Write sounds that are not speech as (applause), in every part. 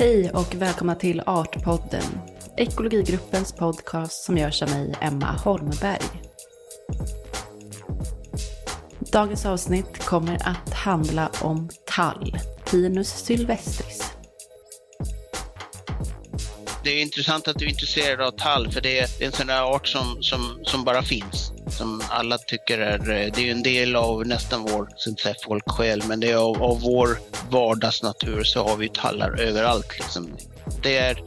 Hej och välkomna till Artpodden, ekologigruppens podcast som görs av mig, Emma Holmberg. Dagens avsnitt kommer att handla om tall, Pinus sylvestris. Det är intressant att du är intresserad av tall, för det är en sån där art som, som, som bara finns. Som alla tycker är, eh, det är en del av nästan vår, så inte säga folksjäl, men det är av, av vår vardagsnatur så har vi tallar överallt. Liksom. Det är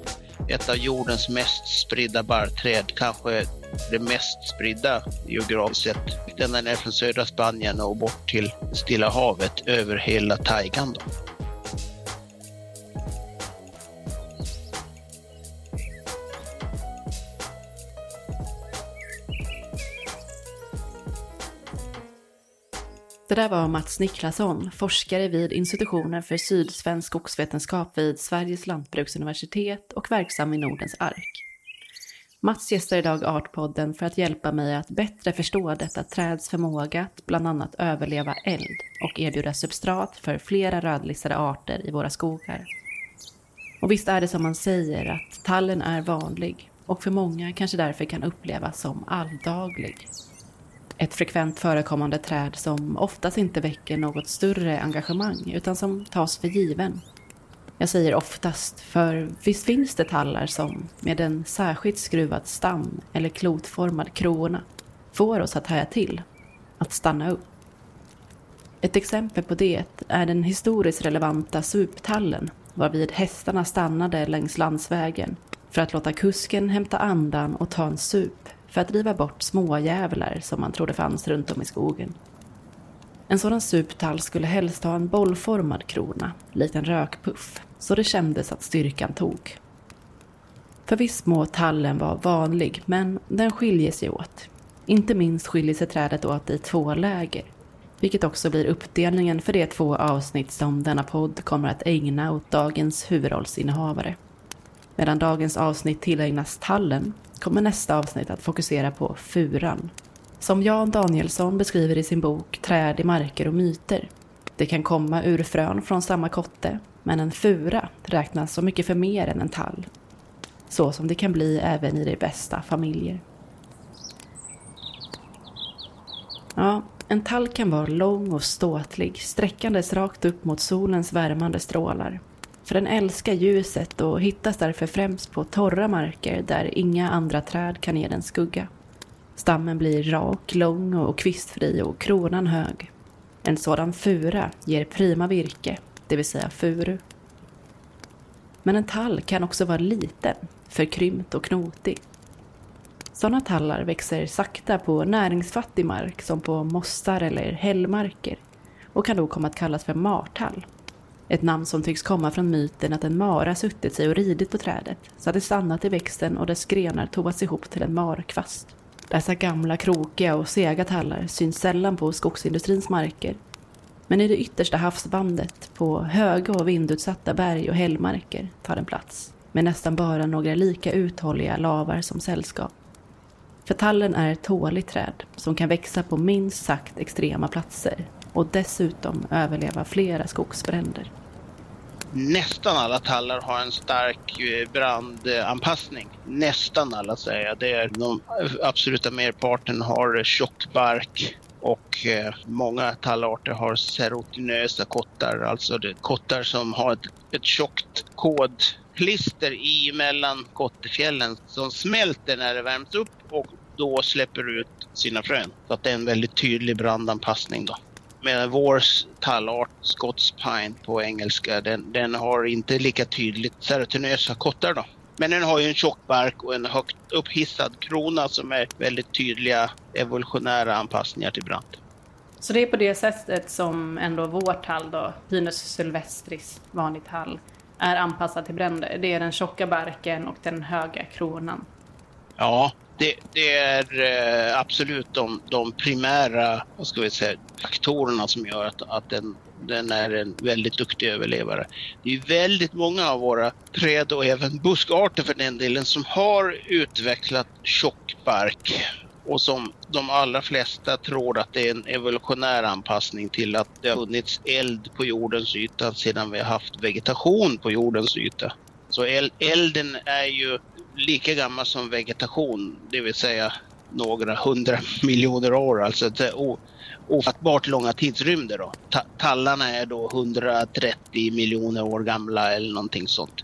ett av jordens mest spridda barrträd, kanske det mest spridda geografiskt sett. Den är från södra Spanien och bort till Stilla havet över hela taigan. Då. Det där var Mats Niklasson, forskare vid institutionen för sydsvensk skogsvetenskap vid Sveriges lantbruksuniversitet och verksam i Nordens ark. Mats gästar idag Artpodden för att hjälpa mig att bättre förstå detta träds förmåga att bland annat överleva eld och erbjuda substrat för flera rödlistade arter i våra skogar. Och visst är det som man säger att tallen är vanlig och för många kanske därför kan upplevas som alldaglig. Ett frekvent förekommande träd som oftast inte väcker något större engagemang utan som tas för given. Jag säger oftast, för visst finns det tallar som med en särskilt skruvad stam eller klotformad krona får oss att haja till, att stanna upp. Ett exempel på det är den historiskt relevanta suptallen varvid hästarna stannade längs landsvägen för att låta kusken hämta andan och ta en sup för att driva bort småjävlar som man trodde fanns runt om i skogen. En sådan suptall skulle helst ha en bollformad krona, likt en rökpuff, så det kändes att styrkan tog. För viss må tallen vara vanlig, men den skiljer sig åt. Inte minst skiljer sig trädet åt i två läger, vilket också blir uppdelningen för de två avsnitt som denna podd kommer att ägna åt dagens huvudrollsinnehavare. Medan dagens avsnitt tillägnas tallen kommer nästa avsnitt att fokusera på furan. Som Jan Danielsson beskriver i sin bok Träd i marker och myter. Det kan komma ur frön från samma kotte, men en fura räknas så mycket för mer än en tall. Så som det kan bli även i de bästa familjer. Ja, en tall kan vara lång och ståtlig, sträckandes rakt upp mot solens värmande strålar. För den älskar ljuset och hittas därför främst på torra marker där inga andra träd kan ge den skugga. Stammen blir rak, lång och kvistfri och kronan hög. En sådan fura ger prima virke, det vill säga furu. Men en tall kan också vara liten, förkrympt och knotig. Sådana tallar växer sakta på näringsfattig mark som på mossar eller hällmarker och kan då komma att kallas för martall. Ett namn som tycks komma från myten att en mara suttit sig och ridit på trädet så att det stannat i växten och dess grenar tovats ihop till en markvast. Dessa gamla krokiga och sega tallar syns sällan på skogsindustrins marker. Men i det yttersta havsbandet, på höga och vindutsatta berg och hällmarker, tar den plats. Med nästan bara några lika uthålliga lavar som sällskap. För tallen är ett tåligt träd som kan växa på minst sagt extrema platser och dessutom överleva flera skogsbränder. Nästan alla tallar har en stark eh, brandanpassning. Nästan alla säger jag. Det är de absoluta merparten har tjock bark och eh, många tallarter har serotinösa kottar, alltså det, kottar som har ett, ett tjockt kodklister i mellan kottefjällen som smälter när det värms upp och då släpper ut sina frön. Så att det är en väldigt tydlig brandanpassning då. Medan vår tallart, Scots Pine på engelska, den, den har inte lika tydligt serotinösa kottar då. Men den har ju en tjock bark och en högt upphissad krona som är väldigt tydliga evolutionära anpassningar till brand. Så det är på det sättet som ändå vår tall då, Pinus sylvestris, vanlig tall, är anpassad till bränder. Det är den tjocka barken och den höga kronan. Ja, det, det är eh, absolut de, de, primära vad ska vi säga, faktorerna som gör att, att den, den är en väldigt duktig överlevare. Det är väldigt många av våra träd och även buskarter för den delen som har utvecklat tjock bark och som de allra flesta tror att det är en evolutionär anpassning till att det har funnits eld på jordens yta sedan vi har haft vegetation på jordens yta. Så elden är ju lika gammal som vegetation, det vill säga några hundra (laughs) miljoner år. Alltså ofattbart långa tidsrymder. Då. Tallarna är då 130 miljoner år gamla eller någonting sånt.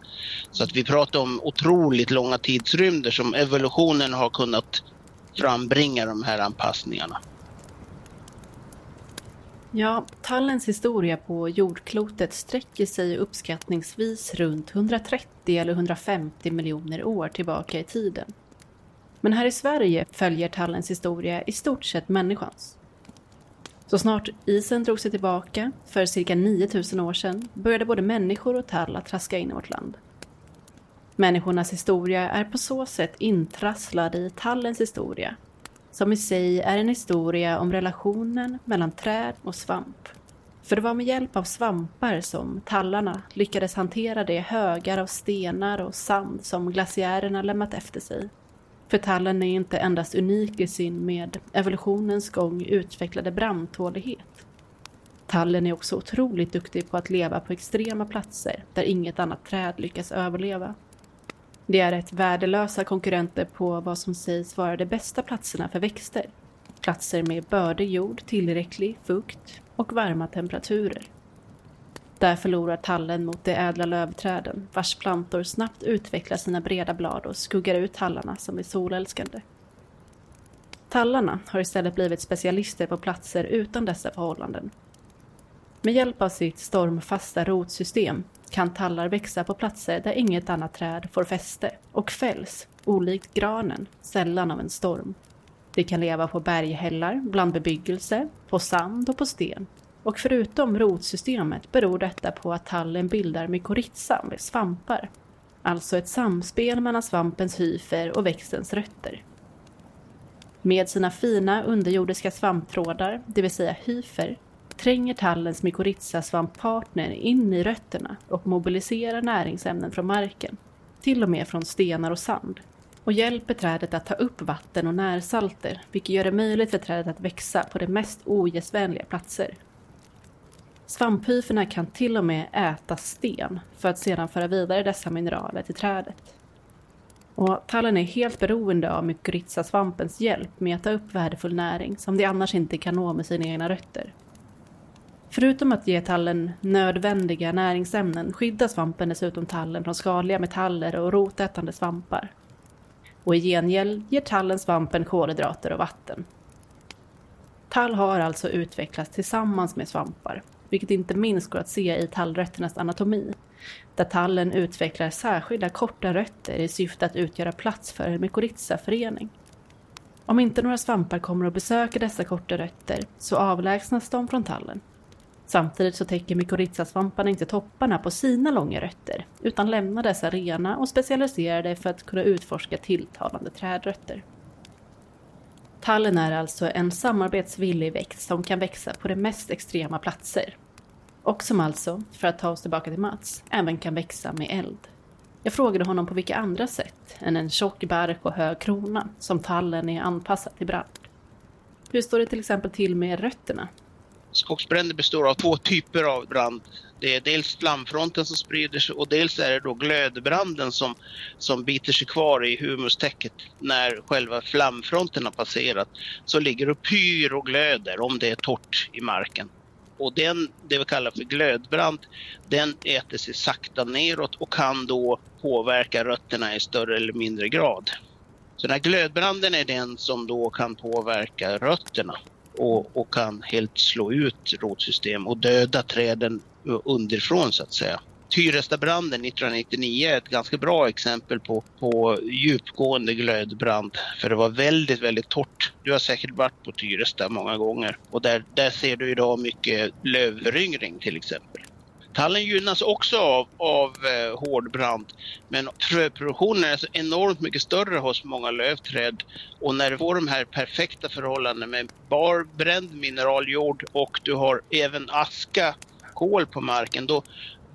Så att vi pratar om otroligt långa tidsrymder som evolutionen har kunnat frambringa de här anpassningarna. Ja, tallens historia på jordklotet sträcker sig uppskattningsvis runt 130 eller 150 miljoner år tillbaka i tiden. Men här i Sverige följer tallens historia i stort sett människans. Så snart isen drog sig tillbaka, för cirka 9000 år sedan, började både människor och tall att traska in i vårt land. Människornas historia är på så sätt intrasslad i tallens historia som i sig är en historia om relationen mellan träd och svamp. För det var med hjälp av svampar som tallarna lyckades hantera de högar av stenar och sand som glaciärerna lämnat efter sig. För tallen är inte endast unik i sin med evolutionens gång utvecklade brandtålighet. Tallen är också otroligt duktig på att leva på extrema platser där inget annat träd lyckas överleva. Det är rätt värdelösa konkurrenter på vad som sägs vara de bästa platserna för växter. Platser med bördig jord, tillräcklig fukt och varma temperaturer. Där förlorar tallen mot de ädla lövträden vars plantor snabbt utvecklar sina breda blad och skuggar ut tallarna som är solälskande. Tallarna har istället blivit specialister på platser utan dessa förhållanden. Med hjälp av sitt stormfasta rotsystem kan tallar växa på platser där inget annat träd får fäste och fälls, olikt granen, sällan av en storm. De kan leva på berghällar, bland bebyggelse, på sand och på sten. Och förutom rotsystemet beror detta på att tallen bildar mykorrhiza med svampar. Alltså ett samspel mellan svampens hyfer och växtens rötter. Med sina fina underjordiska svamptrådar, det vill säga hyfer, tränger tallens mykorrhizasvamppartner in i rötterna och mobiliserar näringsämnen från marken, till och med från stenar och sand, och hjälper trädet att ta upp vatten och närsalter, vilket gör det möjligt för trädet att växa på de mest ogästvänliga platser. Svamphyferna kan till och med äta sten för att sedan föra vidare dessa mineraler till trädet. Och tallen är helt beroende av mykorrhizasvampens hjälp med att ta upp värdefull näring som de annars inte kan nå med sina egna rötter. Förutom att ge tallen nödvändiga näringsämnen skyddar svampen dessutom tallen från skadliga metaller och rotätande svampar. Och i gengäld ger tallen svampen kolhydrater och vatten. Tall har alltså utvecklats tillsammans med svampar, vilket inte minst går att se i tallrötternas anatomi, där tallen utvecklar särskilda korta rötter i syfte att utgöra plats för en mykorrhizaförening. Om inte några svampar kommer att besöka dessa korta rötter så avlägsnas de från tallen Samtidigt så täcker mykorrhizasvamparna inte topparna på sina långa rötter, utan lämnar dessa rena och specialiserade för att kunna utforska tilltalande trädrötter. Tallen är alltså en samarbetsvillig växt som kan växa på de mest extrema platser. Och som alltså, för att ta oss tillbaka till Mats, även kan växa med eld. Jag frågade honom på vilka andra sätt än en tjock bark och hög krona som tallen är anpassad till brand. Hur står det till exempel till med rötterna? Skogsbränder består av två typer av brand. Det är dels flamfronten som sprider sig och dels är det då glödbranden som, som biter sig kvar i humustäcket när själva flamfronten har passerat. Så ligger och pyr och glöder om det är torrt i marken. Och den, det vi kallar för glödbrand, den äter sig sakta neråt och kan då påverka rötterna i större eller mindre grad. Så den här glödbranden är den som då kan påverka rötterna och, och kan helt slå ut rotsystem och döda träden underifrån så att säga. Tyrestabranden 1999 är ett ganska bra exempel på, på djupgående glödbrand. För det var väldigt, väldigt torrt. Du har säkert varit på Tyresta många gånger. Och där, där ser du idag mycket lövryngring till exempel. Tallen gynnas också av, av eh, hård brand. Men fröproduktionen är så enormt mycket större hos många lövträd. Och när du får de här perfekta förhållandena med bar bränd mineraljord och du har även aska, kol på marken. Då,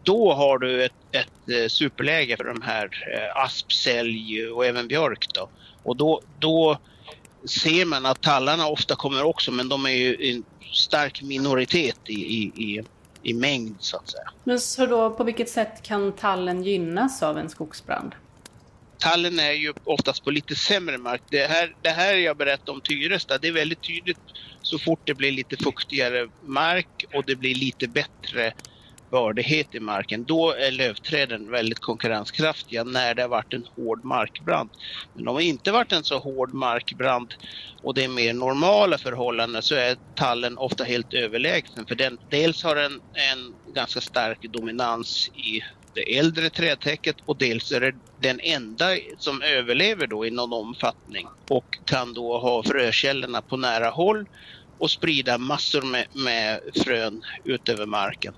då har du ett, ett eh, superläge för de här eh, asp, sälj och även björk. Då. Och då, då ser man att tallarna ofta kommer också men de är ju en stark minoritet i, i, i i mängd så att säga. Men så då på vilket sätt kan tallen gynnas av en skogsbrand? Tallen är ju oftast på lite sämre mark. Det här, det här jag berättade om Tyresta, det är väldigt tydligt så fort det blir lite fuktigare mark och det blir lite bättre bördighet i marken. Då är lövträden väldigt konkurrenskraftiga när det har varit en hård markbrand. Men om det inte varit en så hård markbrand och det är mer normala förhållanden så är tallen ofta helt överlägsen. För den, dels har den en ganska stark dominans i det äldre trädtäcket och dels är det den enda som överlever då i någon omfattning och kan då ha frökällorna på nära håll och sprida massor med, med frön ut över marken.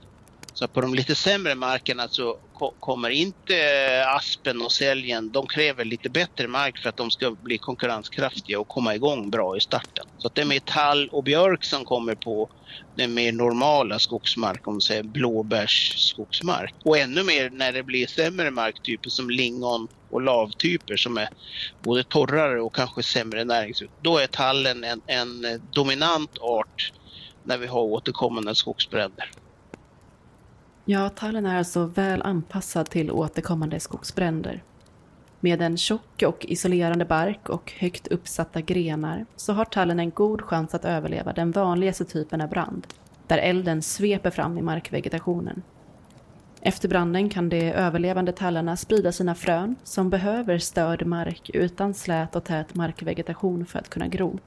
Så på de lite sämre markerna så kommer inte eh, aspen och säljen, de kräver lite bättre mark för att de ska bli konkurrenskraftiga och komma igång bra i starten. Så det är mer tall och björk som kommer på den mer normala skogsmark, om man säger blåbärsskogsmark. Och ännu mer när det blir sämre marktyper som lingon och lavtyper som är både torrare och kanske sämre näringsut. Då är tallen en, en eh, dominant art när vi har återkommande skogsbränder. Ja, tallen är alltså väl anpassad till återkommande skogsbränder. Med en tjock och isolerande bark och högt uppsatta grenar så har tallen en god chans att överleva den vanligaste typen av brand, där elden sveper fram i markvegetationen. Efter branden kan de överlevande tallarna sprida sina frön som behöver störd mark utan slät och tät markvegetation för att kunna gro.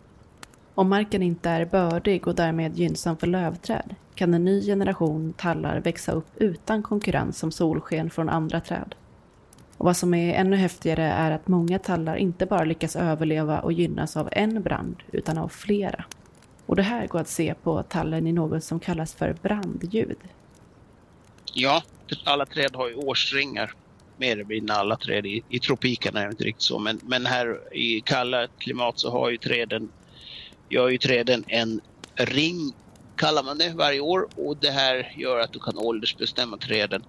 Om marken inte är bördig och därmed gynnsam för lövträd kan en ny generation tallar växa upp utan konkurrens om solsken från andra träd. Och vad som är ännu häftigare är att många tallar inte bara lyckas överleva och gynnas av en brand utan av flera. Och det här går att se på tallen i något som kallas för brandljud. Ja, alla träd har ju årsringar. Mer eller mindre alla träd. I, I tropikerna är det inte riktigt så, men, men här i kalla klimat så har ju träden gör ju träden en ring, kallar man det, varje år och det här gör att du kan åldersbestämma träden.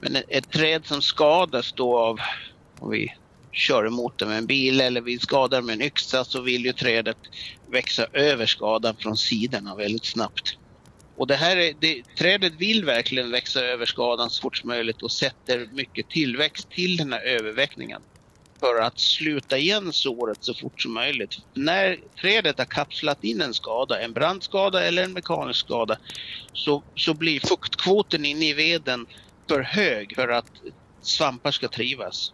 Men ett, ett träd som skadas då av, om vi kör emot det med en bil eller vi skadar med en yxa så vill ju trädet växa över skadan från sidorna väldigt snabbt. Och det här är, det, trädet vill verkligen växa över skadan så fort som möjligt och sätter mycket tillväxt till den här överväckningen för att sluta igen såret så fort som möjligt. När trädet har kapslat in en skada, en brandskada eller en mekanisk skada, så, så blir fuktkvoten inne i veden för hög för att svampar ska trivas.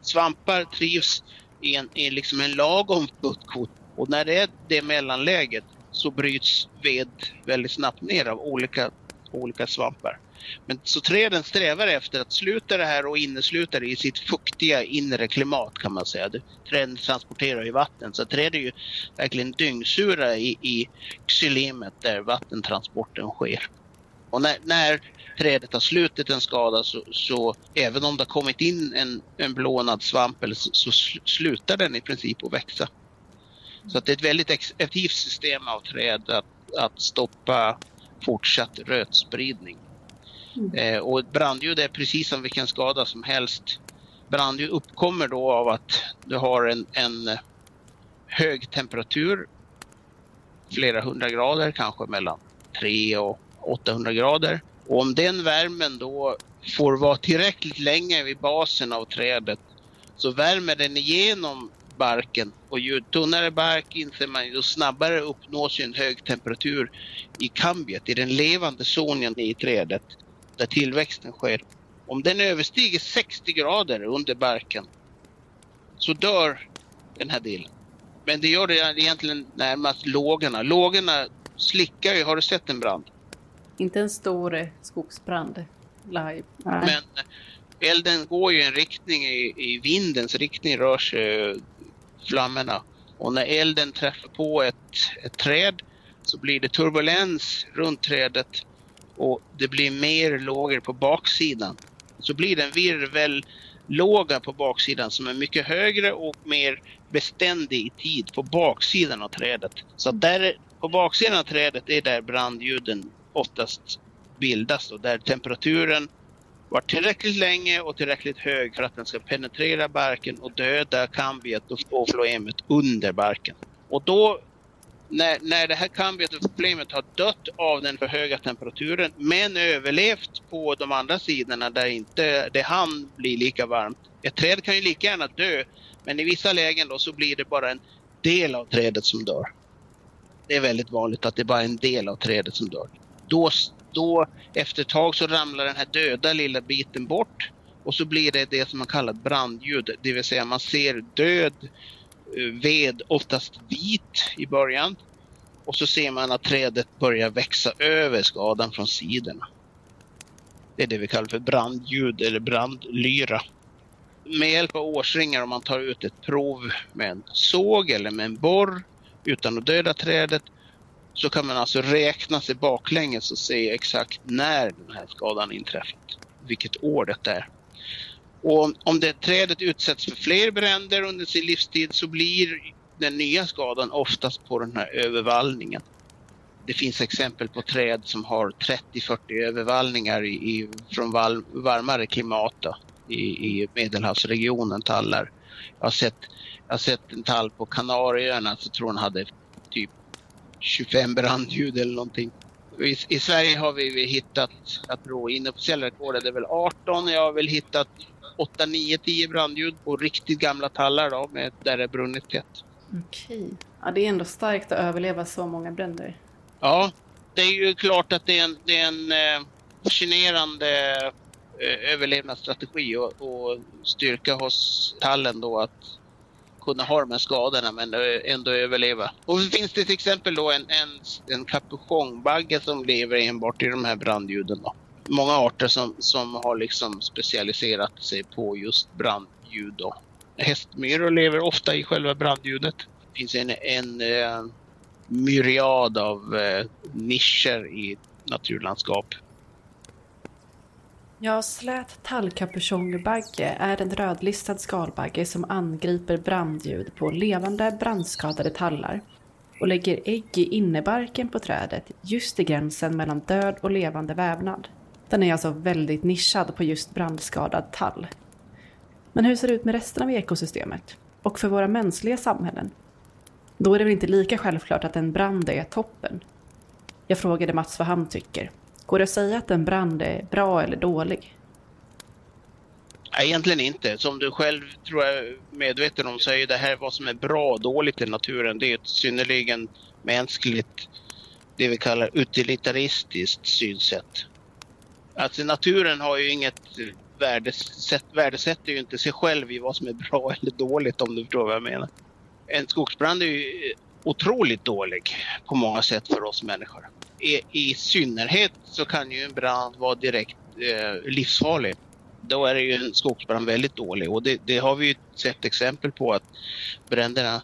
Svampar trivs i en, i liksom en lagom fuktkvot och när det är det mellanläget så bryts ved väldigt snabbt ner av olika, olika svampar. Men så träden strävar efter att sluta det här och innesluta det i sitt fuktiga inre klimat kan man säga. Träden transporterar ju vatten så träd är ju verkligen dyngsura i, i xylemet där vattentransporten sker. Och när, när trädet har slutit en skada så, så, även om det har kommit in en, en blånad svamp eller så, så slutar den i princip att växa. Så att det är ett väldigt effektivt system av träd att, att stoppa fortsatt rötspridning. Mm. Eh, och ett brandljud är precis som vilken skada som helst. Brandljud uppkommer då av att du har en, en eh, hög temperatur, flera hundra grader, kanske mellan 3 och 800 grader. Och om den värmen då får vara tillräckligt länge vid basen av trädet så värmer den igenom barken och ju tunnare bark inser man ju snabbare uppnås en hög temperatur i kambiet, i den levande zonen i trädet där tillväxten sker. Om den överstiger 60 grader under barken så dör den här delen. Men det gör det egentligen närmast lågorna. Lågorna slickar ju, har du sett en brand? Inte en stor skogsbrand live. Nej. Men elden går ju i en riktning, i, i vindens riktning rör sig flammorna. Och när elden träffar på ett, ett träd så blir det turbulens runt trädet och det blir mer lågor på baksidan. Så blir det en virvellåga på baksidan som är mycket högre och mer beständig i tid på baksidan av trädet. Så där, på baksidan av trädet är där brandljuden oftast bildas och där temperaturen var tillräckligt länge och tillräckligt hög för att den ska penetrera barken och döda kambiet och floemet under barken. Och då när, när det här kambiumflamet har dött av den för höga temperaturen men överlevt på de andra sidorna där inte det hann bli lika varmt. Ett träd kan ju lika gärna dö men i vissa lägen då så blir det bara en del av trädet som dör. Det är väldigt vanligt att det är bara en del av trädet som dör. Då, då efter ett tag så ramlar den här döda lilla biten bort och så blir det det som man kallar brandljud, det vill säga man ser död ved, oftast vit i början. Och så ser man att trädet börjar växa över skadan från sidorna. Det är det vi kallar för brandljud eller brandlyra. Med hjälp av årsringar, om man tar ut ett prov med en såg eller med en borr utan att döda trädet, så kan man alltså räkna sig baklänges och se exakt när den här skadan inträffat. Vilket år det är. Och om det trädet utsätts för fler bränder under sin livstid så blir den nya skadan oftast på den här övervallningen. Det finns exempel på träd som har 30-40 övervallningar i, i, från val, varmare klimat då, i, i Medelhavsregionen, tallar. Jag har, sett, jag har sett en tall på Kanarieöarna, så tror den hade typ 25 brandljud eller någonting. I, I, Sverige har vi, vi hittat, jag tror inofficiella rekordet är väl 18, jag har väl hittat 8, 9, 10 brandljud på riktigt gamla tallar då, med, där det brunnit tätt. Okej. Ja, det är ändå starkt att överleva så många bränder. Ja, det är ju klart att det är en, det är en eh, fascinerande eh, överlevnadsstrategi och, och, styrka hos tallen då att kunna ha de här skadorna men ändå överleva. Och så finns det till exempel då en, en, en kapuschongbagge som lever enbart i de här brandljuden. Då. Många arter som, som har liksom specialiserat sig på just brandljud. Då. Hästmyror lever ofta i själva brandljudet. Det finns en, en uh, myriad av uh, nischer i naturlandskap. Ja, slät tallkapuschongbagge är en rödlistad skalbagge som angriper brandljud på levande brandskadade tallar och lägger ägg i innebarken på trädet just i gränsen mellan död och levande vävnad. Den är alltså väldigt nischad på just brandskadad tall. Men hur ser det ut med resten av ekosystemet? Och för våra mänskliga samhällen? Då är det väl inte lika självklart att en brand är toppen? Jag frågade Mats vad han tycker. Går det att säga att en brand är bra eller dålig? Egentligen inte. Som du själv tror jag är medveten om så är ju det här vad som är bra och dåligt i naturen. Det är ett synnerligen mänskligt, det vi kallar utilitaristiskt synsätt. Alltså naturen har ju inget värdesätt, värdesätter ju inte sig själv i vad som är bra eller dåligt om du förstår vad jag menar. En skogsbrand är ju otroligt dålig på många sätt för oss människor. I, i synnerhet så kan ju en brand vara direkt eh, livsfarlig. Då är det ju en skogsbrand väldigt dålig och det, det har vi ju sett exempel på att bränderna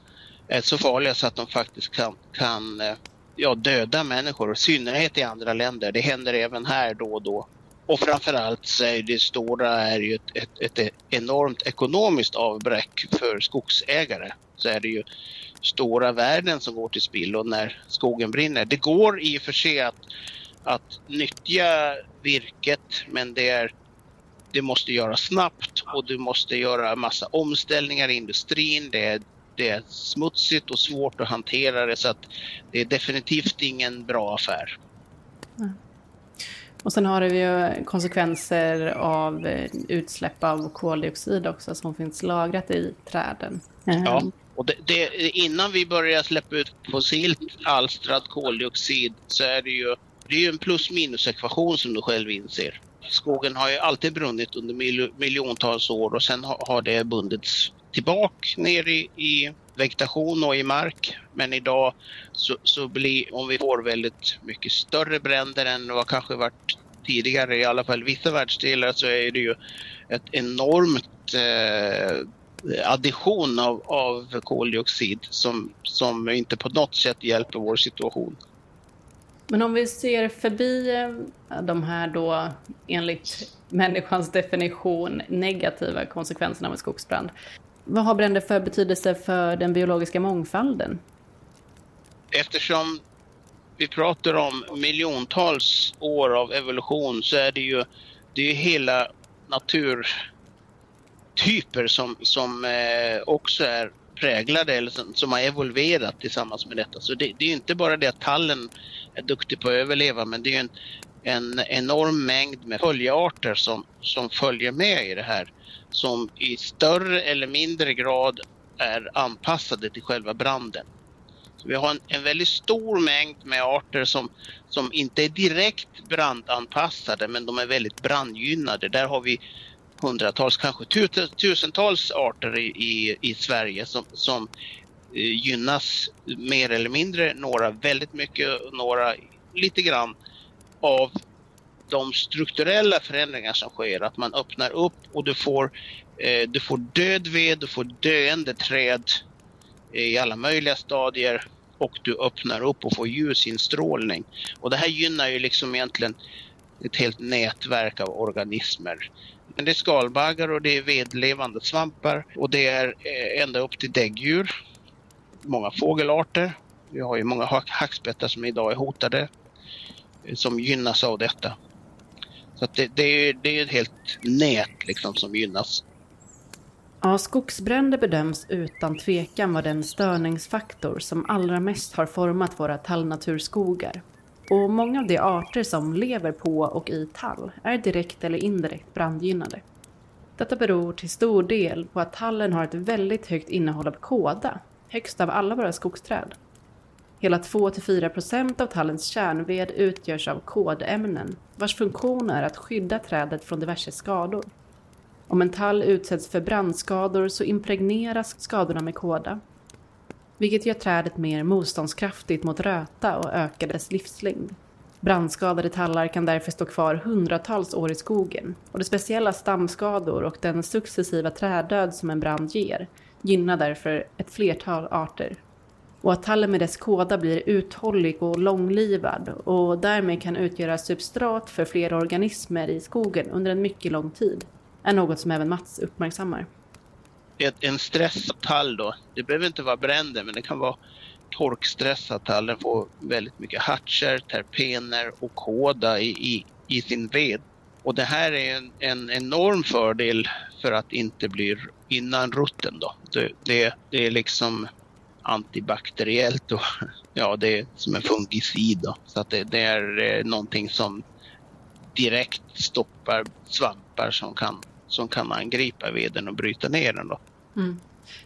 är så farliga så att de faktiskt kan, kan eh, ja, döda människor, i synnerhet i andra länder. Det händer även här då och då. Och framförallt så är det stora är ju ett, ett, ett, enormt ekonomiskt avbräck för skogsägare. Så är det ju stora värden som går till spillo när skogen brinner. Det går i och för sig att, att nyttja virket men det, är, det måste göras snabbt och du måste göra massa omställningar i industrin. Det är, det är smutsigt och svårt att hantera det så att det är definitivt ingen bra affär. Mm. Och sen har vi ju konsekvenser av eh, utsläpp av koldioxid också som finns lagrat i träden. Ja, ehm. och det, det, innan vi börjar släppa ut fossilt alstrad koldioxid så är det ju, det är ju en plus minus ekvation som du själv inser. Skogen har ju alltid brunnit under mil, miljontals år och sen har, har det bundits tillbaka ner i, i vegetation och i mark. Men idag så, så blir, om vi får väldigt mycket större bränder än vad kanske varit tidigare, i alla fall vissa världsdelar, så är det ju ett enormt eh, addition av, av koldioxid som, som inte på något sätt hjälper vår situation. Men om vi ser förbi eh, de här då enligt människans definition negativa konsekvenserna av en skogsbrand. Vad har bränder för betydelse för den biologiska mångfalden? Eftersom vi pratar om miljontals år av evolution så är det ju, det är hela naturtyper som, som eh, också är präglade eller som, som har evolverat tillsammans med detta. Så det, det är inte bara det att tallen är duktig på att överleva men det är en, en enorm mängd med följearter som, som följer med i det här. Som i större eller mindre grad är anpassade till själva branden. Så vi har en, en väldigt stor mängd med arter som, som inte är direkt brandanpassade men de är väldigt brandgynnade. Där har vi hundratals, kanske tusentals arter i, i, i Sverige som, som eh, gynnas mer eller mindre, några väldigt mycket, några lite grann av de strukturella förändringar som sker. Att man öppnar upp och du får, eh, du får död ved, du får döende träd eh, i alla möjliga stadier och du öppnar upp och får ljusinstrålning. Och det här gynnar ju liksom egentligen ett helt nätverk av organismer. Men det är skalbaggar och det är vedlevande svampar och det är eh, ända upp till däggdjur. Många fågelarter. Vi har ju många hackspettar som idag är hotade som gynnas av detta. Så det, det, är, det är ett helt nät liksom som gynnas. Ja, skogsbränder bedöms utan tvekan vara den störningsfaktor som allra mest har format våra tallnaturskogar. Och många av de arter som lever på och i tall är direkt eller indirekt brandgynnade. Detta beror till stor del på att tallen har ett väldigt högt innehåll av kåda, högst av alla våra skogsträd. Hela 2-4% av tallens kärnved utgörs av kodämnen vars funktion är att skydda trädet från diverse skador. Om en tall utsätts för brandskador så impregneras skadorna med kåda vilket gör trädet mer motståndskraftigt mot röta och ökar dess livslängd. Brandskadade tallar kan därför stå kvar hundratals år i skogen och de speciella stamskador och den successiva träddöd som en brand ger gynnar därför ett flertal arter. Och att tallen med dess kåda blir uthållig och långlivad och därmed kan utgöra substrat för flera organismer i skogen under en mycket lång tid är något som även Mats uppmärksammar en stressad tall då, det behöver inte vara bränder men det kan vara torkstressad tall. Den får väldigt mycket hartser, terpener och kåda i, i, i sin ved. Och det här är en, en enorm fördel för att inte bli innan rutten då. Det, det, det är liksom antibakteriellt och (laughs) ja, det är som en fungicid då. Så att det, det är eh, någonting som direkt stoppar svampar som kan, som kan angripa veden och bryta ner den då. Mm.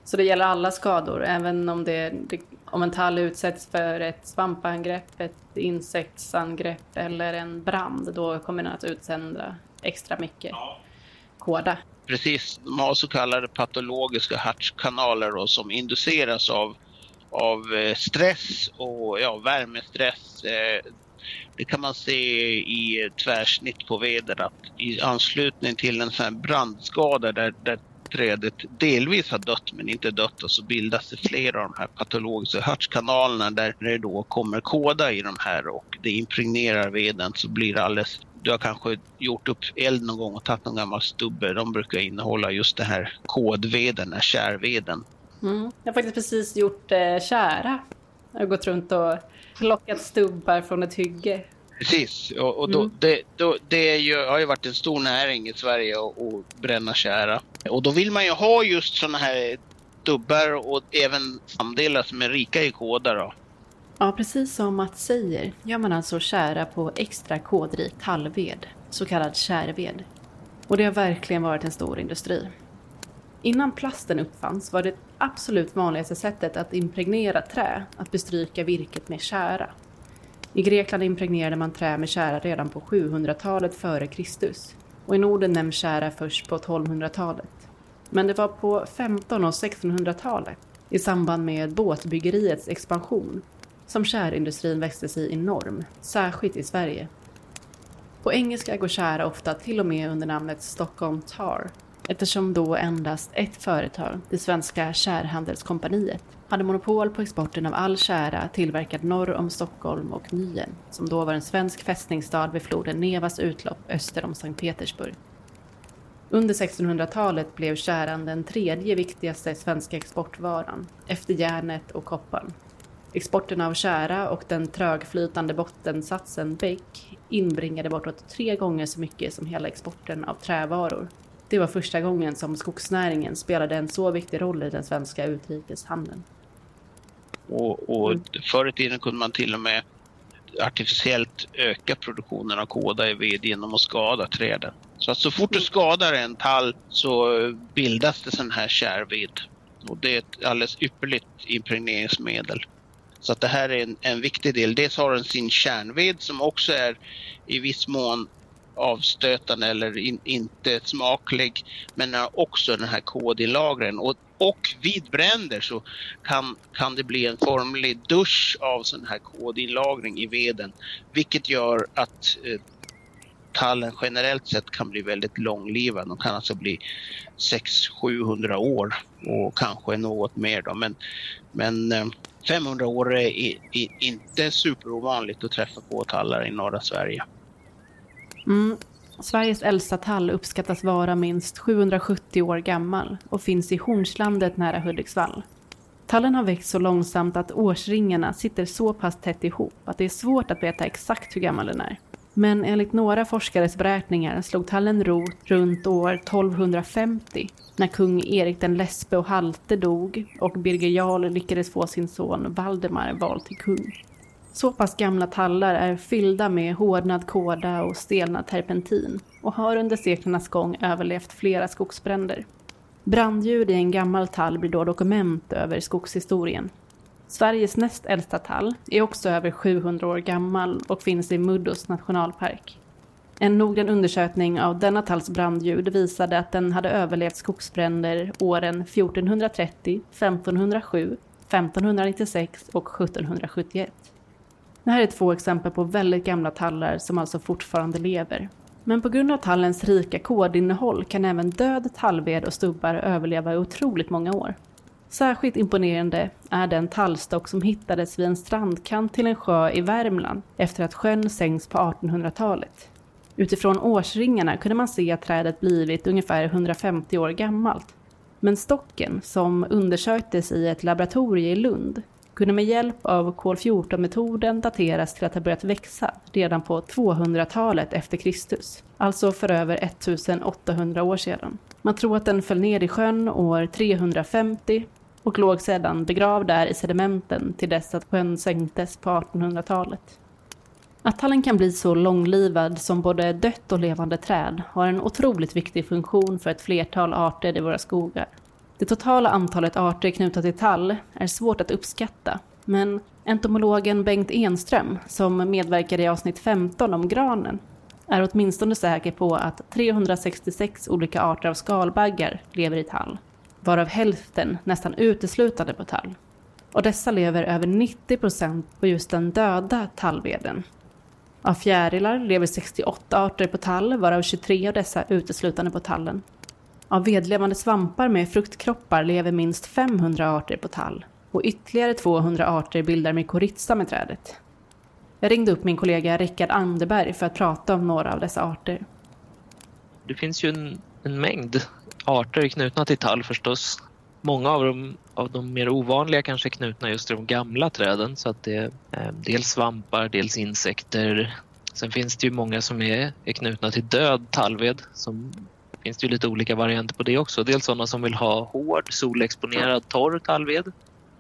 Så det gäller alla skador, även om, det, det, om en tall utsätts för ett svampangrepp, ett insektsangrepp eller en brand, då kommer den att utsända extra mycket ja. kåda. Precis, de har så kallade patologiska hartkanaler som induceras av, av eh, stress och ja, värmestress. Eh, det kan man se i tvärsnitt på veden att i anslutning till en sån här brandskada där, där trädet delvis har dött men inte dött och så bildas det flera av de här patologiska hartskanalerna där det då kommer kåda i de här och det impregnerar veden så blir det alldeles du har kanske gjort upp eld någon gång och tagit någon gammal stubbe. De brukar innehålla just den här kodveden, den här kärveden. Mm. Jag har faktiskt precis gjort eh, kära. Jag har gått runt och plockat stubbar från ett hygge Precis, och, och då, mm. det, då, det ju, har ju varit en stor näring i Sverige att bränna kära. Och då vill man ju ha just sådana här dubbar och även samdelar som är rika i koda då. Ja, precis som Mats säger gör man alltså kära på extra kodrik tallved, så kallad kärved. Och det har verkligen varit en stor industri. Innan plasten uppfanns var det absolut vanligaste sättet att impregnera trä att bestryka virket med kära. I Grekland impregnerade man trä med kära redan på 700-talet före Kristus och i Norden nämns kära först på 1200-talet. Men det var på 1500 och 1600-talet, i samband med båtbyggeriets expansion, som kärindustrin växte sig enorm, särskilt i Sverige. På engelska går kära ofta till och med under namnet Stockholm Tar, eftersom då endast ett företag, det svenska Kärhandelskompaniet, hade monopol på exporten av all kära tillverkad norr om Stockholm och Nyen, som då var en svensk fästningsstad vid floden Nevas utlopp öster om Sankt Petersburg. Under 1600-talet blev käran den tredje viktigaste svenska exportvaran, efter järnet och kopparn. Exporten av kära och den trögflytande bottensatsen bäck inbringade bortåt tre gånger så mycket som hela exporten av trävaror. Det var första gången som skogsnäringen spelade en så viktig roll i den svenska utrikeshandeln. Och, och mm. förr i tiden kunde man till och med artificiellt öka produktionen av kåda i ved genom att skada träden. Så att så fort du skadar en tall så bildas det sån här kärved. Och det är ett alldeles ypperligt impregneringsmedel. Så att det här är en, en viktig del. Dels har den sin kärnved som också är i viss mån avstötande eller in, inte smaklig. Men har också den här kodinlagren. Och, och vid bränder så kan, kan det bli en formlig dusch av sån här kodinlagring i veden. Vilket gör att eh, tallen generellt sett kan bli väldigt långlivad. De kan alltså bli 600-700 år och kanske något mer. Då. Men, men eh, 500 år är, är inte superovanligt att träffa på tallar i norra Sverige. Mm. Sveriges äldsta tall uppskattas vara minst 770 år gammal och finns i Hornslandet nära Hudiksvall. Tallen har växt så långsamt att årsringarna sitter så pass tätt ihop att det är svårt att veta exakt hur gammal den är. Men enligt några forskares beräkningar slog tallen rot runt år 1250 när kung Erik den Lesbe och Halte dog och Birger Jarl lyckades få sin son Valdemar vald till kung. Så pass gamla tallar är fyllda med hårdnad kåda och stelnad terpentin och har under seklernas gång överlevt flera skogsbränder. Brandljud i en gammal tall blir då dokument över skogshistorien. Sveriges näst äldsta tall är också över 700 år gammal och finns i Muddus nationalpark. En noggrann undersökning av denna talls brandljud visade att den hade överlevt skogsbränder åren 1430, 1507, 1596 och 1771. Det här är två exempel på väldigt gamla tallar som alltså fortfarande lever. Men på grund av tallens rika kodinnehåll kan även död tallved och stubbar överleva i otroligt många år. Särskilt imponerande är den tallstock som hittades vid en strandkant till en sjö i Värmland efter att sjön sänkts på 1800-talet. Utifrån årsringarna kunde man se att trädet blivit ungefär 150 år gammalt. Men stocken, som undersöktes i ett laboratorium i Lund, kunde med hjälp av kol-14-metoden dateras till att ha börjat växa redan på 200-talet efter Kristus, alltså för över 1800 år sedan. Man tror att den föll ner i sjön år 350 och låg sedan begravd där i sedimenten till dess att sjön sänktes på 1800-talet. Att tallen kan bli så långlivad som både dött och levande träd har en otroligt viktig funktion för ett flertal arter i våra skogar. Det totala antalet arter knutna till tall är svårt att uppskatta, men entomologen Bengt Enström, som medverkade i avsnitt 15 om granen, är åtminstone säker på att 366 olika arter av skalbaggar lever i tall, varav hälften nästan uteslutande på tall. Och dessa lever över 90 procent på just den döda tallveden. Av fjärilar lever 68 arter på tall, varav 23 av dessa uteslutande på tallen. Av vedlevande svampar med fruktkroppar lever minst 500 arter på tall och ytterligare 200 arter bildar mykorrhiza med trädet. Jag ringde upp min kollega Rickard Anderberg för att prata om några av dessa arter. Det finns ju en, en mängd arter knutna till tall förstås. Många av dem av de mer ovanliga kanske är knutna just till de gamla träden så att det är eh, dels svampar, dels insekter. Sen finns det ju många som är, är knutna till död tallved som finns det ju lite olika varianter på det också. Dels sådana som vill ha hård, solexponerad, torr tallved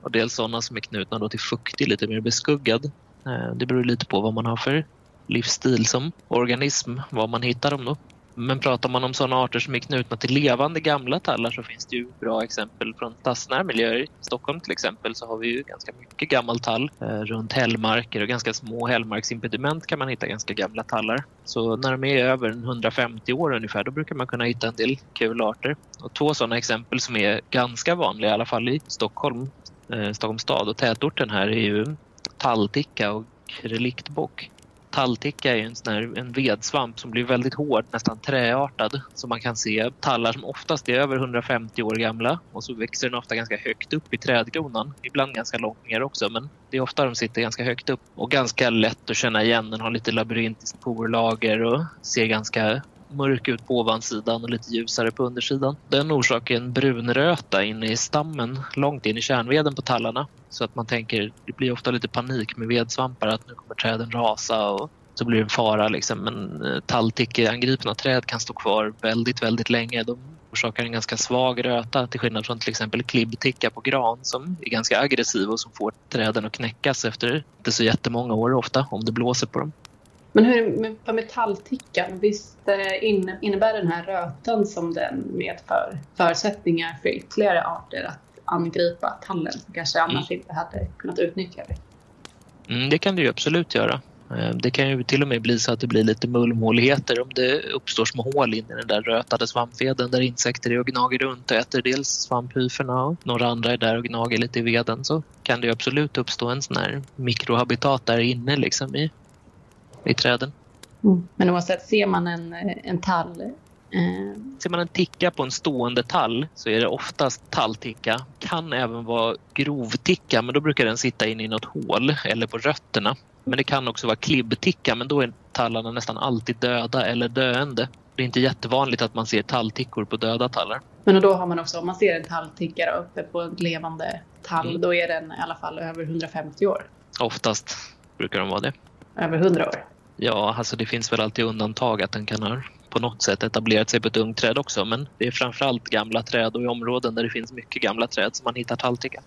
och dels sådana som är knutna då till fuktig, lite mer beskuggad. Eh, det beror lite på vad man har för livsstil som organism, var man hittar dem då. Men pratar man om sådana arter som är knutna till levande gamla tallar så finns det ju bra exempel från stadsnära miljöer. I Stockholm till exempel så har vi ju ganska mycket gammal tall eh, runt hällmarker och ganska små hällmarksimpediment kan man hitta ganska gamla tallar. Så när de är över 150 år ungefär då brukar man kunna hitta en del kul arter. Och två sådana exempel som är ganska vanliga i alla fall i Stockholm, eh, Stockholms stad och tätorten här är ju tallticka och reliktbock. Tallticka är en, sån här, en vedsvamp som blir väldigt hård, nästan träartad. Så man kan se tallar som oftast är över 150 år gamla och så växer den ofta ganska högt upp i trädkronan. Ibland ganska långt ner också men det är ofta de sitter ganska högt upp och ganska lätt att känna igen. Den har lite labyrintiskt porlager och ser ganska mörk ut på ovansidan och lite ljusare på undersidan. Den orsakar en brunröta inne i stammen, långt in i kärnveden på tallarna. Så att man tänker, det blir ofta lite panik med vedsvampar att nu kommer träden rasa och så blir det en fara. Liksom. Men eh, talltickeangripna träd kan stå kvar väldigt, väldigt länge. De orsakar en ganska svag röta till skillnad från till exempel klibbticka på gran som är ganska aggressiv och som får träden att knäckas efter inte så jättemånga år ofta om det blåser på dem. Men hur för metalltickan, visst eh, innebär den här rötan som den medför förutsättningar för ytterligare arter att angripa tallen som kanske annars mm. inte hade kunnat utnyttja det? Mm, det kan det ju absolut göra. Eh, det kan ju till och med bli så att det blir lite mullmåligheter om det uppstår små hål in i den där rötade svampveden där insekter är och gnager runt och äter dels svamphyferna och några andra är där och gnager lite i veden så kan det absolut uppstå en sån här mikrohabitat där inne liksom i, i träden. Mm. Men oavsett, ser man en, en tall Eh. Ser man en ticka på en stående tall så är det oftast tallticka. Kan även vara grovticka men då brukar den sitta in i något hål eller på rötterna. Men det kan också vara klibbticka men då är tallarna nästan alltid döda eller döende. Det är inte jättevanligt att man ser talltickor på döda tallar. Men då har man också, om man ser en tallticka uppe på en levande tall, mm. då är den i alla fall över 150 år? Oftast brukar de vara det. Över 100 år? Ja, alltså det finns väl alltid undantag att den kan ha på något sätt etablerat sig på ett ungt träd också. Men det är framförallt gamla träd och i områden där det finns mycket gamla träd som man hittar tallticka.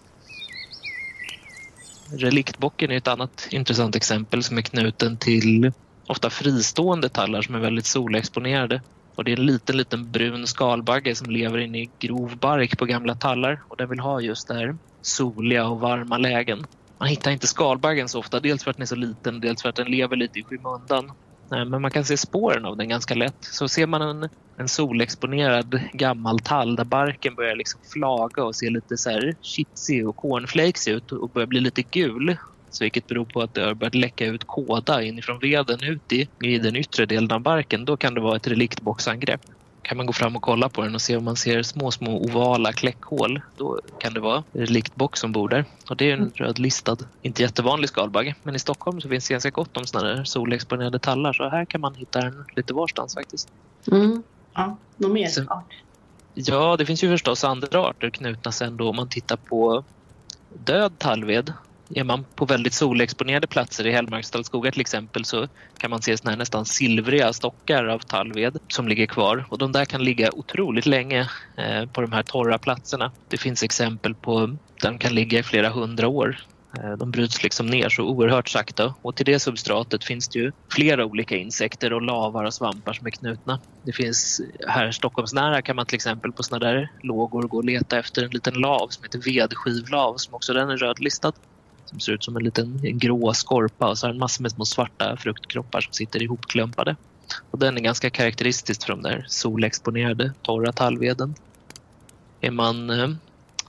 Reliktbocken är ett annat intressant exempel som är knuten till ofta fristående tallar som är väldigt solexponerade. Och det är en liten, liten brun skalbagge som lever inne i grov bark på gamla tallar och den vill ha just det här soliga och varma lägen. Man hittar inte skalbaggen så ofta, dels för att den är så liten, dels för att den lever lite i skymundan. Men man kan se spåren av den ganska lätt. Så ser man en, en solexponerad gammal tall där barken börjar liksom flaga och se lite så här chitsig och cornflakes ut och börjar bli lite gul. Så vilket beror på att det har börjat läcka ut kåda inifrån veden ut i, i den yttre delen av barken. Då kan det vara ett reliktboxangrepp kan man gå fram och kolla på den och se om man ser små, små ovala kläckhål. Då kan det vara reliktbock som bor där. Och det är en mm. rödlistad, inte jättevanlig skalbagge. Men i Stockholm så finns det ganska gott om sådana där solexponerade tallar. Så här kan man hitta den lite varstans faktiskt. Mm. Ja, någon mer så, art? Ja, det finns ju förstås andra arter knutna sen då om man tittar på död tallved är man på väldigt solexponerade platser i hällmarkstallskogar till exempel så kan man se såna här nästan silvriga stockar av tallved som ligger kvar och de där kan ligga otroligt länge eh, på de här torra platserna. Det finns exempel på där de kan ligga i flera hundra år. Eh, de bryts liksom ner så oerhört sakta och till det substratet finns det ju flera olika insekter och lavar och svampar som är knutna. Det finns här Stockholmsnära kan man till exempel på sådana där lågor gå och leta efter en liten lav som heter vedskivlav som också den är rödlistad som ser ut som en liten en grå skorpa och så har den massor med små svarta fruktkroppar som sitter ihopklumpade. Och den är ganska karaktäristisk för de där solexponerade torra tallveden. Är man eh,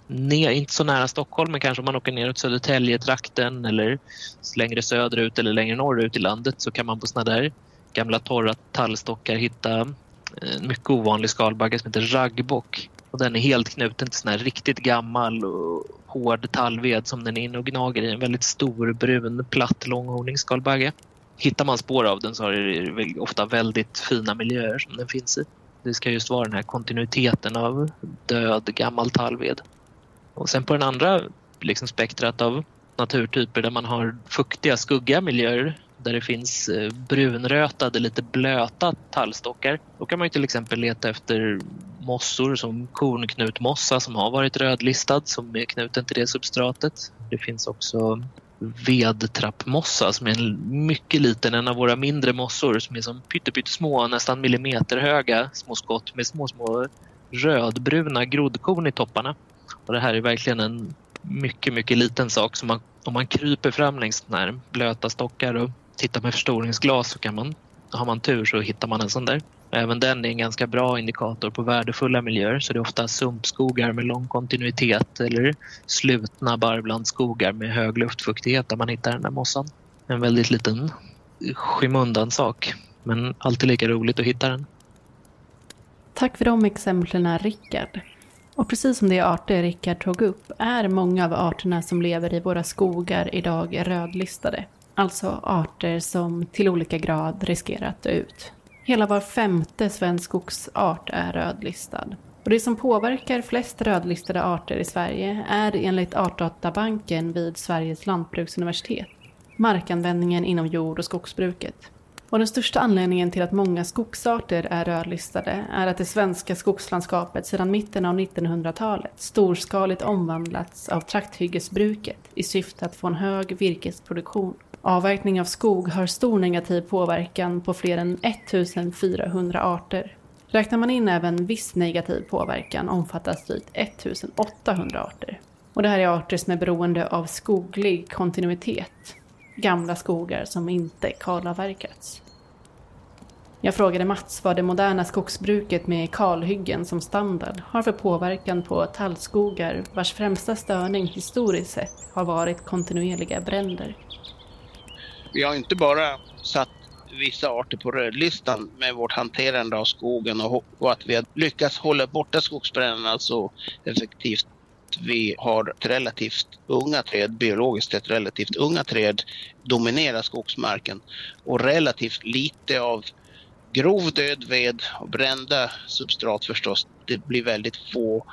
ner, inte så nära Stockholm men kanske om man åker neråt Södertäljetrakten Södertälje-trakten eller längre söderut eller längre norrut i landet så kan man på såna där gamla torra tallstockar hitta en mycket ovanlig skalbagge som heter raggbock. Och den är helt knuten till sån här riktigt gammal och hård tallved som den är inne och gnager i. En väldigt stor brun platt långhorningsskalbagge. Hittar man spår av den så är det ofta väldigt fina miljöer som den finns i. Det ska just vara den här kontinuiteten av död gammal tallved. Och sen på den andra liksom spektrat av naturtyper där man har fuktiga, skuggiga miljöer där det finns eh, brunrötade, lite blöta tallstockar. Då kan man till exempel leta efter mossor som kornknutmossa som har varit rödlistad som är knuten till det substratet. Det finns också vedtrappmossa som är en mycket liten, en av våra mindre mossor som är som pyttesmå, nästan millimeterhöga små skott med små, små rödbruna groddkorn i topparna. Och det här är verkligen en mycket, mycket liten sak. Så man, om man kryper fram längs den här blöta stockar och Titta med förstoringsglas så kan man, har man tur så hittar man en sån där. Även den är en ganska bra indikator på värdefulla miljöer så det är ofta sumpskogar med lång kontinuitet eller slutna barrblandskogar med hög luftfuktighet där man hittar den där mossan. En väldigt liten skymundan sak men alltid lika roligt att hitta den. Tack för de exemplen Rickard. Och precis som de arter Rickard tog upp är många av arterna som lever i våra skogar idag rödlistade. Alltså arter som till olika grad riskerar att dö ut. Hela var femte svensk skogsart är rödlistad. Och det som påverkar flest rödlistade arter i Sverige är enligt Artdatabanken vid Sveriges lantbruksuniversitet markanvändningen inom jord och skogsbruket. Och den största anledningen till att många skogsarter är rödlistade är att det svenska skogslandskapet sedan mitten av 1900-talet storskaligt omvandlats av trakthyggesbruket i syfte att få en hög virkesproduktion. Avverkning av skog har stor negativ påverkan på fler än 1400 arter. Räknar man in även viss negativ påverkan omfattas drygt 1800 arter. Och det här är arter som är beroende av skoglig kontinuitet, gamla skogar som inte kalavverkats. Jag frågade Mats vad det moderna skogsbruket med kalhyggen som standard har för påverkan på tallskogar vars främsta störning historiskt sett har varit kontinuerliga bränder. Vi har inte bara satt vissa arter på rödlistan med vårt hanterande av skogen och, och att vi har lyckats hålla borta skogsbränderna så alltså effektivt. Vi har ett relativt unga träd, biologiskt ett relativt unga träd dominerar skogsmarken och relativt lite av grov död ved och brända substrat förstås. Det blir väldigt få,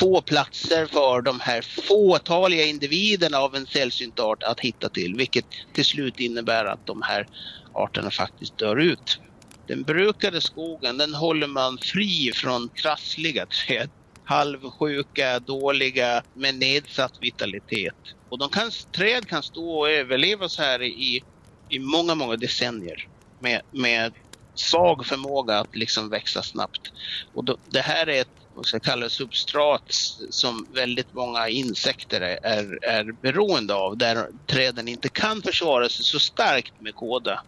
få platser för de här fåtaliga individerna av en sällsynt art att hitta till, vilket till slut innebär att de här arterna faktiskt dör ut. Den brukade skogen, den håller man fri från trassliga träd halvsjuka, dåliga med nedsatt vitalitet. Och de kan, träd kan stå och överleva så här i, i många, många decennier med, med svag förmåga att liksom växa snabbt. Och då, det här är ett vad ska substrat som väldigt många insekter är, är beroende av där träden inte kan försvara sig så starkt med kåda.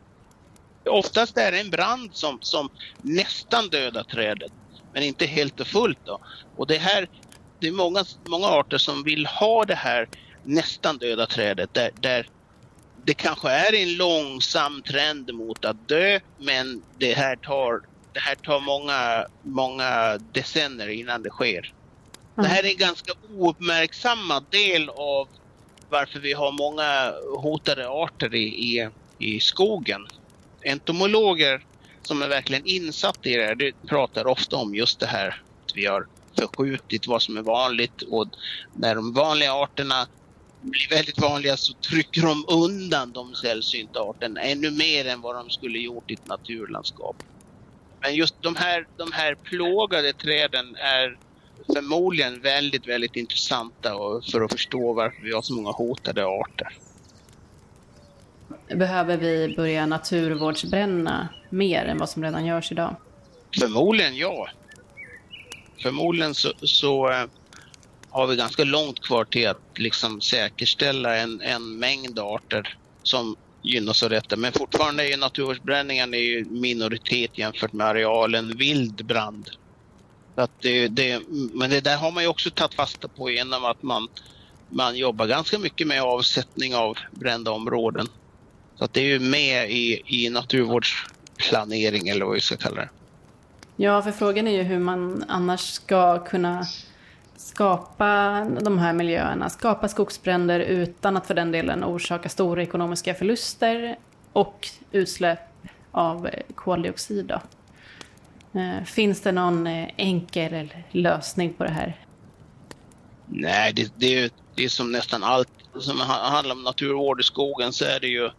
Oftast är det en brand som, som nästan dödar trädet men inte helt och fullt. Då. Och det här, det är många, många arter som vill ha det här nästan döda trädet där, där det kanske är en långsam trend mot att dö men det här tar, det här tar många, många decennier innan det sker. Det här är en ganska ouppmärksammad del av varför vi har många hotade arter i, i, i skogen. Entomologer som är verkligen insatta i det här, de pratar ofta om just det här att vi har förskjutit vad som är vanligt och när de vanliga arterna blir väldigt vanliga så trycker de undan de sällsynta arterna ännu mer än vad de skulle gjort i ett naturlandskap. Men just de här, de här plågade träden är förmodligen väldigt, väldigt intressanta för att förstå varför vi har så många hotade arter. Behöver vi börja naturvårdsbränna mer än vad som redan görs idag? Förmodligen ja. Förmodligen så, så äh, har vi ganska långt kvar till att liksom säkerställa en, en mängd arter som gynnas av detta. Men fortfarande är naturvårdsbränningen är minoritet jämfört med arealen vild brand. Att det, det, men det där har man ju också tagit fasta på genom att man, man jobbar ganska mycket med avsättning av brända områden. Så att det är ju med i, i naturvårdsplanering eller vad vi ska kalla det. Ja, för frågan är ju hur man annars ska kunna skapa de här miljöerna, skapa skogsbränder utan att för den delen orsaka stora ekonomiska förluster och utsläpp av koldioxid. Då. Eh, finns det någon eh, enkel lösning på det här? Nej, det, det, är, det är som nästan allt som handlar om naturvård i skogen så är det ju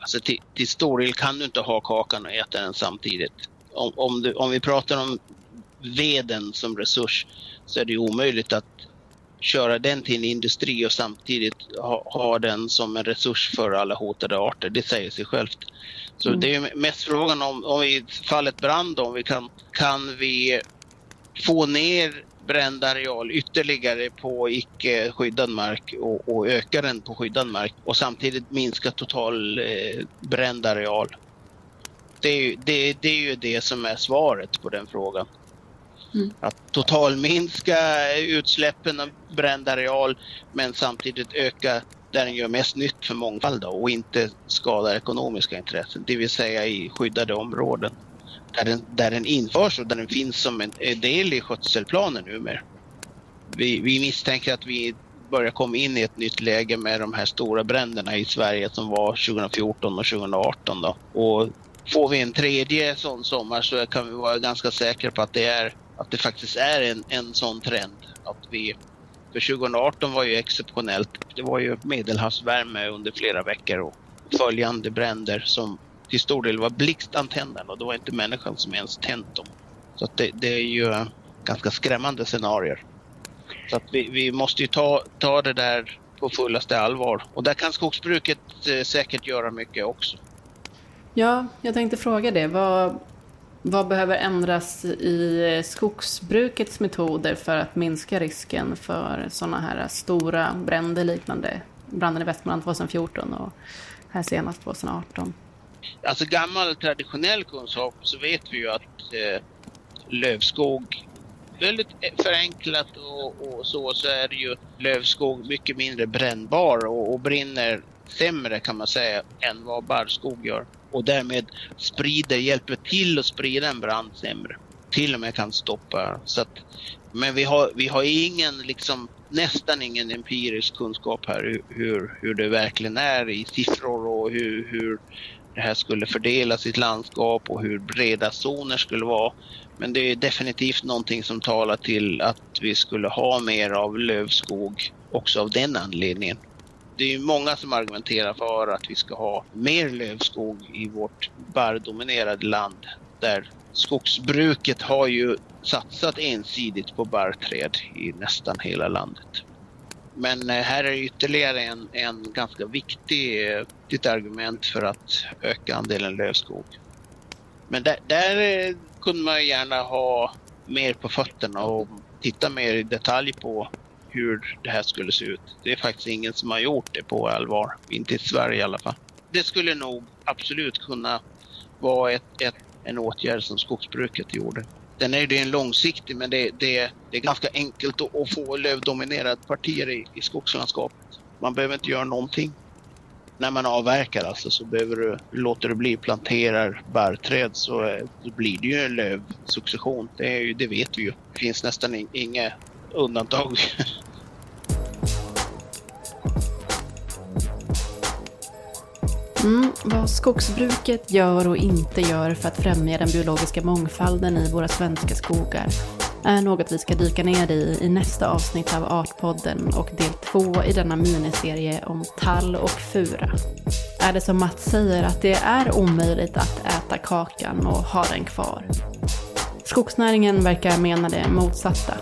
Alltså till, till stor del kan du inte ha kakan och äta den samtidigt. Om, om, du, om vi pratar om veden som resurs så är det omöjligt att köra den till en industri och samtidigt ha, ha den som en resurs för alla hotade arter. Det säger sig självt. Så mm. det är mest frågan om, om i fallet brand, om vi kan, kan vi få ner bränd areal ytterligare på icke skyddad mark och, och öka den på skyddad mark och samtidigt minska total eh, bränd areal. Det är, det, det är ju det som är svaret på den frågan. Mm. Att totalminska utsläppen av bränd areal men samtidigt öka där den gör mest nytt för mångfald och inte skadar ekonomiska intressen, det vill säga i skyddade områden där den, där den införs och där den finns som en del i skötselplanen numera. Vi, vi misstänker att vi börjar komma in i ett nytt läge med de här stora bränderna i Sverige som var 2014 och 2018. Då. Och får vi en tredje sån sommar så kan vi vara ganska säkra på att det, är, att det faktiskt är en, en sån trend. Att vi, för 2018 var ju exceptionellt. Det var ju medelhavsvärme under flera veckor och följande bränder som till stor del var blixtantändande och det var inte människan som ens tänt dem. Så att det, det är ju eh, ganska skrämmande scenarier. Så att vi, vi måste ju ta, ta det där på fullaste allvar. Och där kan skogsbruket eh, säkert göra mycket också. Ja, jag tänkte fråga det. Vad, vad behöver ändras i skogsbrukets metoder för att minska risken för sådana här stora bränder liknande branden i Västmanland 2014 och här senast 2018? Alltså gammal traditionell kunskap så vet vi ju att eh, lövskog väldigt förenklat och, och, så, så är det ju lövskog mycket mindre brännbar och, och brinner sämre kan man säga än vad barrskog gör. Och därmed sprider, hjälper till att sprida en brand sämre. Till och med kan stoppa. Så att, men vi har, vi har ingen, liksom, nästan ingen empirisk kunskap här hur, hur det verkligen är i siffror och hur, hur det här skulle fördelas i ett landskap och hur breda zoner skulle vara. Men det är definitivt någonting som talar till att vi skulle ha mer av lövskog också av den anledningen. Det är många som argumenterar för att vi ska ha mer lövskog i vårt barrdominerade land där skogsbruket har ju satsat ensidigt på barrträd i nästan hela landet. Men eh, här är ytterligare en, en ganska viktig eh, ett argument för att öka andelen lövskog. Men där, där eh, kunde man gärna ha mer på fötterna och titta mer i detalj på hur det här skulle se ut. Det är faktiskt ingen som har gjort det på allvar, inte i Sverige i alla fall. Det skulle nog absolut kunna vara ett, ett, en åtgärd som skogsbruket gjorde. Den är ju en långsiktig men det, det, det är ganska enkelt att, att få lövdominerade partier i, i skogslandskapet. Man behöver inte göra någonting när man avverkar alltså så behöver du, låter du bli planterar barrträd så, eh, så blir det ju en lövsuccession. Det, är ju, det vet vi ju. Det finns nästan inga undantag. Mm, vad skogsbruket gör och inte gör för att främja den biologiska mångfalden i våra svenska skogar är något vi ska dyka ner i i nästa avsnitt av Artpodden och del två i denna miniserie om tall och fura. Är det som Mats säger att det är omöjligt att äta kakan och ha den kvar? Skogsnäringen verkar mena det motsatta.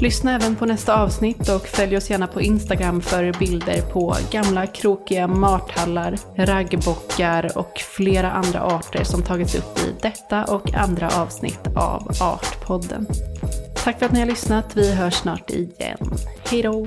Lyssna även på nästa avsnitt och följ oss gärna på Instagram för bilder på gamla krokiga marthallar, raggbockar och flera andra arter som tagits upp i detta och andra avsnitt av Artpodden. Tack för att ni har lyssnat. Vi hörs snart igen. Hej då!